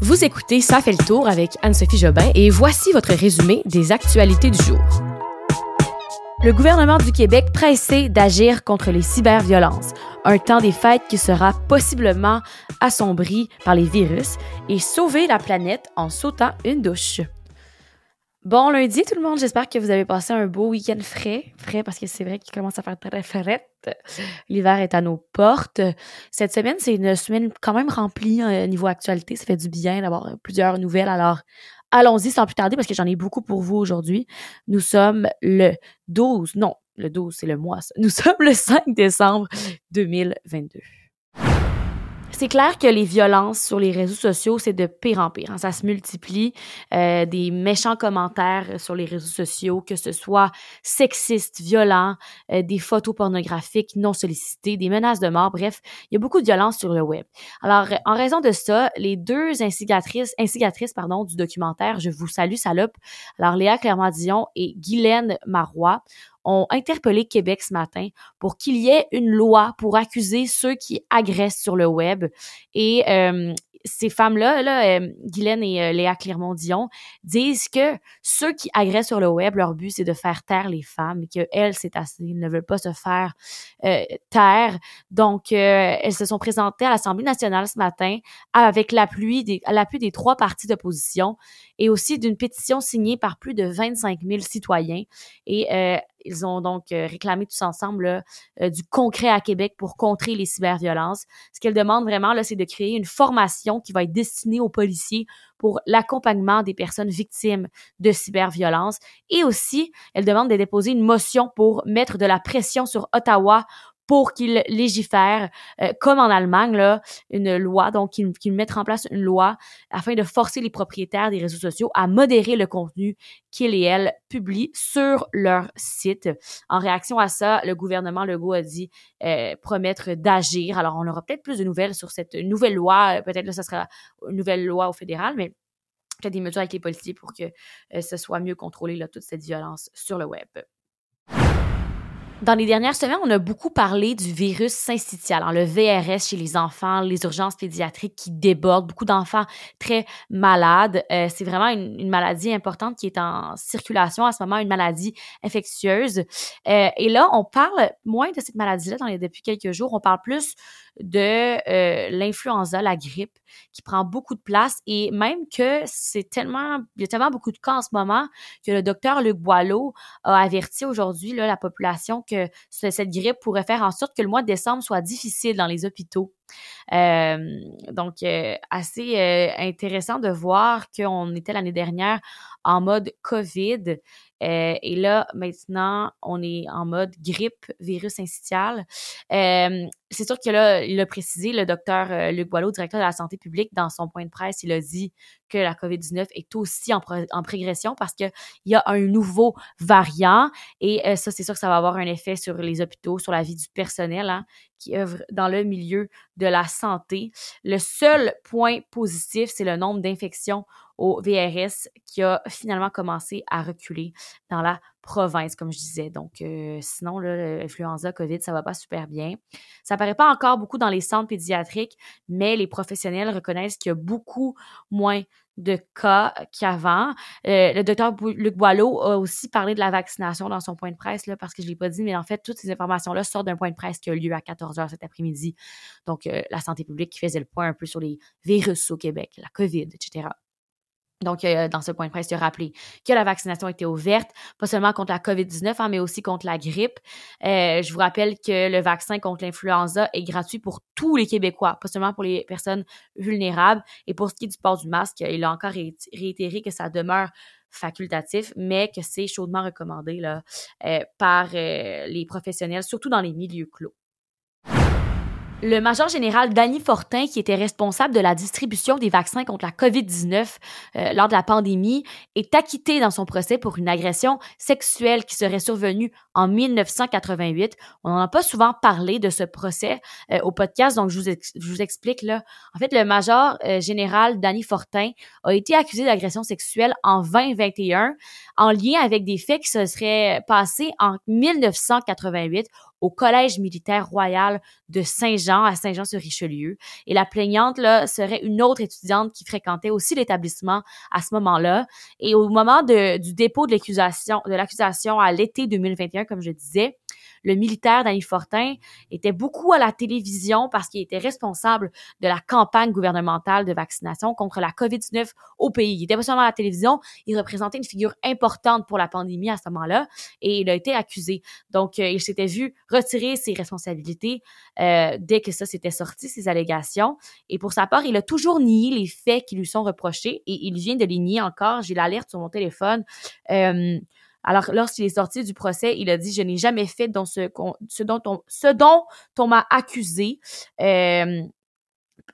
Vous écoutez Ça fait le tour avec Anne-Sophie Jobin et voici votre résumé des actualités du jour. Le gouvernement du Québec pressé d'agir contre les cyberviolences, un temps des fêtes qui sera possiblement assombri par les virus et sauver la planète en sautant une douche. Bon lundi tout le monde, j'espère que vous avez passé un beau week-end frais, frais parce que c'est vrai qu'il commence à faire très frais. L'hiver est à nos portes. Cette semaine, c'est une semaine quand même remplie euh, niveau actualité, ça fait du bien d'avoir plusieurs nouvelles. Alors, allons-y sans plus tarder parce que j'en ai beaucoup pour vous aujourd'hui. Nous sommes le 12, non, le 12 c'est le mois. Nous sommes le 5 décembre 2022 c'est clair que les violences sur les réseaux sociaux, c'est de pire en pire. Hein. Ça se multiplie. Euh, des méchants commentaires sur les réseaux sociaux, que ce soit sexistes, violents, euh, des photos pornographiques non sollicitées, des menaces de mort. Bref, il y a beaucoup de violence sur le web. Alors, en raison de ça, les deux instigatrices, instigatrices pardon, du documentaire Je vous salue, salope, alors Léa Clermont-Dion et Guylaine Marois, ont interpellé Québec ce matin pour qu'il y ait une loi pour accuser ceux qui agressent sur le web. Et euh, ces femmes-là, là, euh, Guylaine et euh, Léa Clermont-Dion, disent que ceux qui agressent sur le web, leur but, c'est de faire taire les femmes, et qu'elles, c'est assez, ils ne veulent pas se faire euh, taire. Donc, elles se sont présentées à l'Assemblée nationale ce matin avec l'appui des, des trois partis d'opposition et aussi d'une pétition signée par plus de 25 000 citoyens. Et ils ont donc réclamé tous ensemble du concret à Québec pour contrer les cyberviolences. Ce qu'elles demandent vraiment, là, c'est de créer une formation qui va être destinée aux policiers pour l'accompagnement des personnes victimes de cyberviolence. Et aussi, elle demande de déposer une motion pour mettre de la pression sur Ottawa pour qu'ils légifèrent, euh, comme en Allemagne, là, une loi, donc qu'ils qu mettent en place une loi afin de forcer les propriétaires des réseaux sociaux à modérer le contenu qu'ils et elles publient sur leur site. En réaction à ça, le gouvernement Legault a dit euh, promettre d'agir. Alors, on aura peut-être plus de nouvelles sur cette nouvelle loi. Peut-être que ce sera une nouvelle loi au fédéral, mais peut-être des mesures avec les policiers pour que euh, ce soit mieux contrôlé, là, toute cette violence sur le web. Dans les dernières semaines, on a beaucoup parlé du virus syncytial, le VRS chez les enfants, les urgences pédiatriques qui débordent, beaucoup d'enfants très malades. Euh, c'est vraiment une, une, maladie importante qui est en circulation à ce moment, une maladie infectieuse. Euh, et là, on parle moins de cette maladie-là depuis quelques jours. On parle plus de euh, l'influenza, la grippe, qui prend beaucoup de place et même que c'est tellement, il y a tellement beaucoup de cas en ce moment que le docteur Luc Boileau a averti aujourd'hui la population que cette grippe pourrait faire en sorte que le mois de décembre soit difficile dans les hôpitaux. Euh, donc, euh, assez euh, intéressant de voir qu'on était l'année dernière en mode COVID. Et là, maintenant, on est en mode grippe, virus incitial. Euh, c'est sûr que là, il a précisé, le docteur euh, Luc Boileau, directeur de la santé publique, dans son point de presse, il a dit que la COVID-19 est aussi en, en progression parce qu'il y a un nouveau variant. Et ça, c'est sûr que ça va avoir un effet sur les hôpitaux, sur la vie du personnel hein, qui œuvre dans le milieu de la santé. Le seul point positif, c'est le nombre d'infections au VRS qui a finalement commencé à reculer dans la province, comme je disais. Donc, euh, sinon, l'influenza, COVID, ça va pas super bien. Ça paraît pas encore beaucoup dans les centres pédiatriques, mais les professionnels reconnaissent qu'il y a beaucoup moins de cas qu'avant. Euh, le docteur Luc Boileau a aussi parlé de la vaccination dans son point de presse, là, parce que je l'ai pas dit, mais en fait, toutes ces informations-là sortent d'un point de presse qui a lieu à 14 heures cet après-midi. Donc, euh, la santé publique qui faisait le point un peu sur les virus au Québec, la COVID, etc. Donc, euh, dans ce point de presse, il a rappelé que la vaccination était ouverte, pas seulement contre la COVID-19, hein, mais aussi contre la grippe. Euh, je vous rappelle que le vaccin contre l'influenza est gratuit pour tous les Québécois, pas seulement pour les personnes vulnérables. Et pour ce qui est du port du masque, il a encore réitéré que ça demeure facultatif, mais que c'est chaudement recommandé là, euh, par euh, les professionnels, surtout dans les milieux clos. Le major général Danny Fortin, qui était responsable de la distribution des vaccins contre la COVID-19 euh, lors de la pandémie, est acquitté dans son procès pour une agression sexuelle qui serait survenue en 1988. On n'en a pas souvent parlé de ce procès euh, au podcast, donc je vous, explique là. En fait, le major euh, général Danny Fortin a été accusé d'agression sexuelle en 2021 en lien avec des faits qui se seraient passés en 1988 au Collège militaire royal de Saint-Jean à Saint-Jean-sur-Richelieu. Et la plaignante là serait une autre étudiante qui fréquentait aussi l'établissement à ce moment-là. Et au moment de, du dépôt de l'accusation, de l'accusation à l'été 2021, comme je disais, le militaire Danny Fortin était beaucoup à la télévision parce qu'il était responsable de la campagne gouvernementale de vaccination contre la COVID-19 au pays. Il était pas seulement à la télévision, il représentait une figure importante pour la pandémie à ce moment-là et il a été accusé. Donc, euh, il s'était vu retirer ses responsabilités euh, dès que ça s'était sorti, ses allégations. Et pour sa part, il a toujours nié les faits qui lui sont reprochés et il vient de les nier encore. J'ai l'alerte sur mon téléphone. Euh, alors, lorsqu'il est sorti du procès, il a dit Je n'ai jamais fait dans ce, ce dont on, ce dont on m'a accusé. Euh,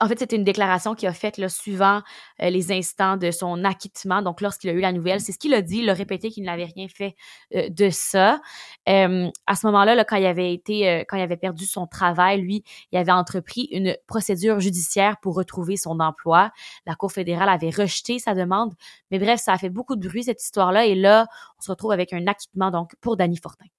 en fait, c'était une déclaration qu'il a faite là, suivant euh, les instants de son acquittement. Donc, lorsqu'il a eu la nouvelle, c'est ce qu'il a dit. Il a répété qu'il n'avait rien fait euh, de ça. Euh, à ce moment-là, là, quand il avait été, quand il avait perdu son travail, lui, il avait entrepris une procédure judiciaire pour retrouver son emploi. La Cour fédérale avait rejeté sa demande. Mais bref, ça a fait beaucoup de bruit cette histoire-là. Et là, on se retrouve avec un acquittement donc pour Danny Fortin.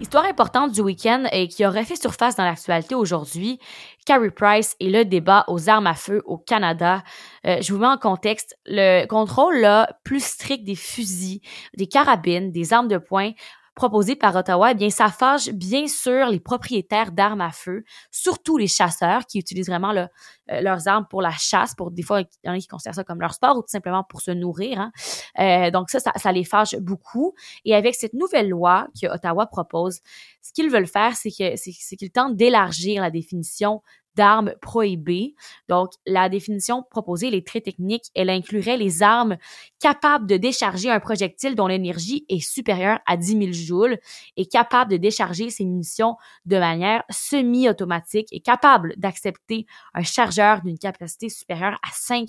Histoire importante du week-end et qui aurait fait surface dans l'actualité aujourd'hui, Carrie Price et le débat aux armes à feu au Canada. Euh, je vous mets en contexte, le contrôle là, plus strict des fusils, des carabines, des armes de poing proposé par Ottawa, eh bien, ça fâche bien sûr les propriétaires d'armes à feu, surtout les chasseurs qui utilisent vraiment euh, leurs armes pour la chasse, pour des fois, il y en a qui considèrent ça comme leur sport ou tout simplement pour se nourrir. Hein. Euh, donc ça, ça, les fâche beaucoup. Et avec cette nouvelle loi que Ottawa propose, ce qu'ils veulent faire, c'est qu'ils tentent d'élargir la définition d'armes prohibées. Donc, la définition proposée, est très technique. Elle inclurait les armes capables de décharger un projectile dont l'énergie est supérieure à 10 000 joules et capables de décharger ces munitions de manière semi-automatique et capables d'accepter un chargeur d'une capacité supérieure à 5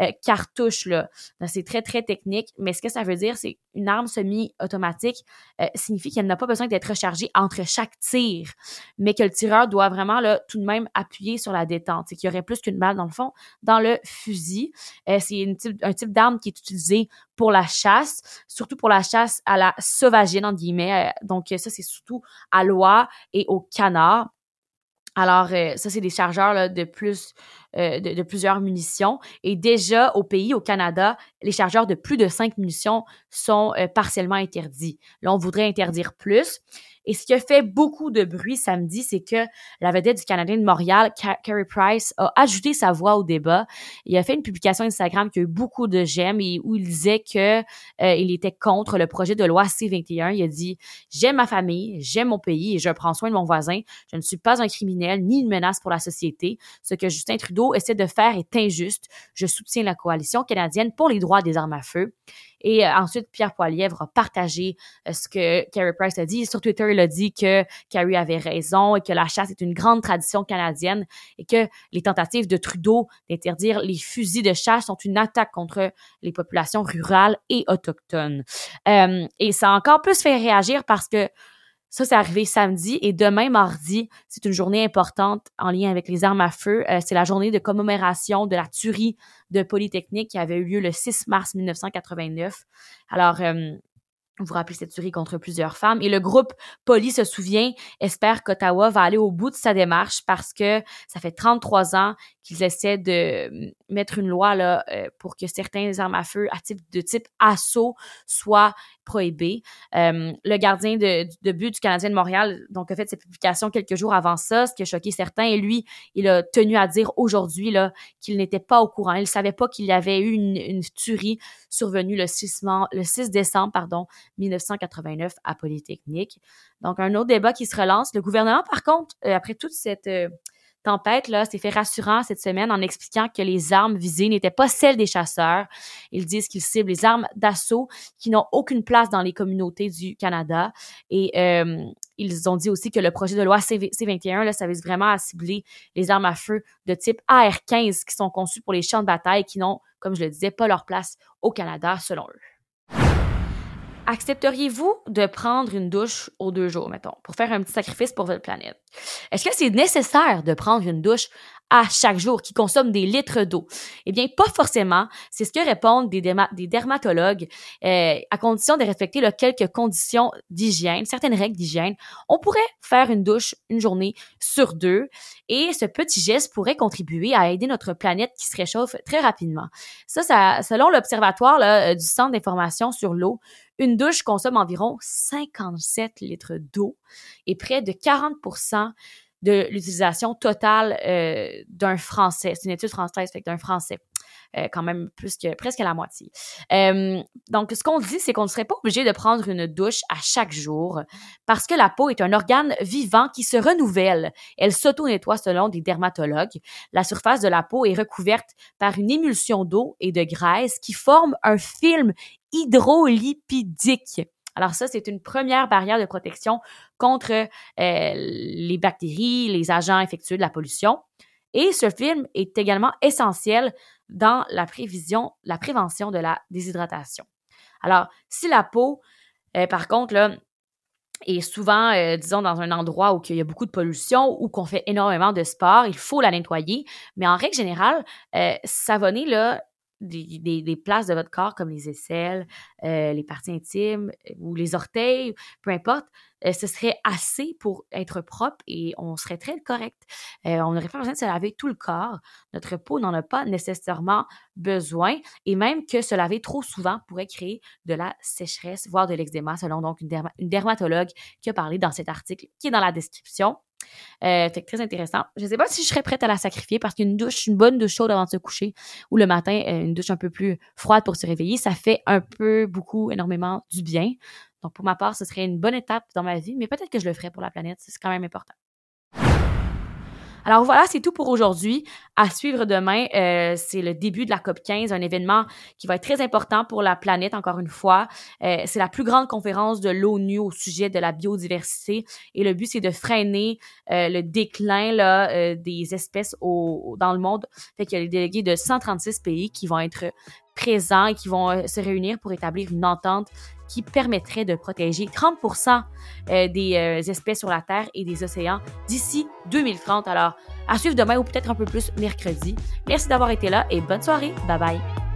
euh, cartouche là. C'est très très technique, mais ce que ça veut dire, c'est une arme semi-automatique euh, signifie qu'elle n'a pas besoin d'être rechargée entre chaque tir, mais que le tireur doit vraiment là tout de même appuyer sur la détente, c'est qu'il y aurait plus qu'une balle dans le fond dans le fusil. Euh, c'est un type d'arme qui est utilisé pour la chasse, surtout pour la chasse à la sauvagine entre guillemets. donc ça c'est surtout à l'oie et au canard. Alors, ça, c'est des chargeurs de plus euh, de, plusieurs munitions. Et déjà, au pays, au Canada, les chargeurs de plus de cinq munitions sont euh, partiellement interdits. Là, on voudrait interdire plus. Et ce qui a fait beaucoup de bruit samedi, c'est que la vedette du Canadien de Montréal, Carey Price, a ajouté sa voix au débat. Il a fait une publication Instagram qui a eu beaucoup de j'aime et où il disait que euh, il était contre le projet de loi C-21. Il a dit J'aime ma famille, j'aime mon pays et je prends soin de mon voisin. Je ne suis pas un criminel ni une menace pour la société. Ce que Justin Trudeau essaie de faire est injuste. Je soutiens la coalition canadienne pour les droits des armes à feu. Et euh, ensuite, Pierre Poilievre a partagé euh, ce que Carrie Price a dit. Sur Twitter, il a dit que Carrie avait raison et que la chasse est une grande tradition canadienne et que les tentatives de Trudeau d'interdire les fusils de chasse sont une attaque contre les populations rurales et autochtones. Euh, et ça a encore plus fait réagir parce que ça, c'est arrivé samedi et demain, mardi, c'est une journée importante en lien avec les armes à feu. Euh, c'est la journée de commémoration de la tuerie de Polytechnique qui avait eu lieu le 6 mars 1989. Alors, euh, vous rappelez cette tuerie contre plusieurs femmes. Et le groupe Poly se souvient, espère qu'Ottawa va aller au bout de sa démarche parce que ça fait 33 ans qu'ils essaient de mettre une loi là, euh, pour que certains armes à feu à type, de type assaut soient prohibées. Euh, le gardien de, de, but du Canadien de Montréal donc a fait cette publication quelques jours avant ça, ce qui a choqué certains. Et lui, il a tenu à dire aujourd'hui là qu'il n'était pas au courant. Il savait pas qu'il y avait eu une, tuerie survenue le 6, le 6 décembre pardon 1989 à Polytechnique. Donc un autre débat qui se relance. Le gouvernement, par contre, euh, après toute cette tempête là s'est fait rassurant cette semaine en expliquant que les armes visées n'étaient pas celles des chasseurs. Ils disent qu'ils ciblent les armes d'assaut qui n'ont aucune place dans les communautés du Canada. Et euh, ils ont dit aussi que le projet de loi C 21 là, ça vise vraiment à cibler les armes à feu de type AR-15 qui sont conçues pour les champs de bataille qui n'ont, comme je le disais, pas leur place au Canada selon eux accepteriez-vous de prendre une douche aux deux jours, mettons, pour faire un petit sacrifice pour votre planète? Est-ce que c'est nécessaire de prendre une douche à chaque jour, qui consomment des litres d'eau? Eh bien, pas forcément. C'est ce que répondent des, dermatologues, euh, à condition de respecter quelques conditions d'hygiène, certaines règles d'hygiène. On pourrait faire une douche une journée sur deux et ce petit geste pourrait contribuer à aider notre planète qui se réchauffe très rapidement. Ça, ça selon l'Observatoire euh, du Centre d'information sur l'eau, une douche consomme environ 57 litres d'eau et près de 40 de l'utilisation totale euh, d'un Français. C'est une étude française, fait d'un Français. Euh, quand même plus que presque la moitié. Euh, donc, ce qu'on dit, c'est qu'on ne serait pas obligé de prendre une douche à chaque jour parce que la peau est un organe vivant qui se renouvelle. Elle s'auto-nettoie selon des dermatologues. La surface de la peau est recouverte par une émulsion d'eau et de graisse qui forme un film hydrolipidique. Alors ça, c'est une première barrière de protection contre euh, les bactéries, les agents infectieux de la pollution. Et ce film est également essentiel dans la prévision, la prévention de la déshydratation. Alors, si la peau, euh, par contre, là, est souvent, euh, disons, dans un endroit où il y a beaucoup de pollution ou qu'on fait énormément de sport, il faut la nettoyer. Mais en règle générale, euh, savonner là, des, des, places de votre corps comme les aisselles, euh, les parties intimes euh, ou les orteils, peu importe, euh, ce serait assez pour être propre et on serait très correct. on n'aurait pas besoin de se laver tout le corps. Notre peau n'en a pas nécessairement besoin et même que se laver trop souvent pourrait créer de la sécheresse, voire de l'eczéma, selon donc une, une dermatologue qui a parlé dans cet article qui est dans la description. Euh, très intéressant. Je ne sais pas si je serais prête à la sacrifier parce qu'une douche, une bonne douche chaude avant de se coucher ou le matin, euh, une douche un peu plus froide pour se réveiller, ça fait un peu, beaucoup, énormément du bien. Donc pour ma part, ce serait une bonne étape dans ma vie, mais peut-être que je le ferai pour la planète. C'est quand même important. Alors voilà, c'est tout pour aujourd'hui. À suivre demain, euh, c'est le début de la COP 15, un événement qui va être très important pour la planète, encore une fois. Euh, c'est la plus grande conférence de l'ONU au sujet de la biodiversité et le but, c'est de freiner euh, le déclin là, des espèces au, dans le monde. Fait qu'il y a les délégués de 136 pays qui vont être présents et qui vont se réunir pour établir une entente qui permettrait de protéger 30% euh, des euh, espèces sur la Terre et des océans d'ici 2030. Alors, à suivre demain ou peut-être un peu plus mercredi. Merci d'avoir été là et bonne soirée. Bye bye.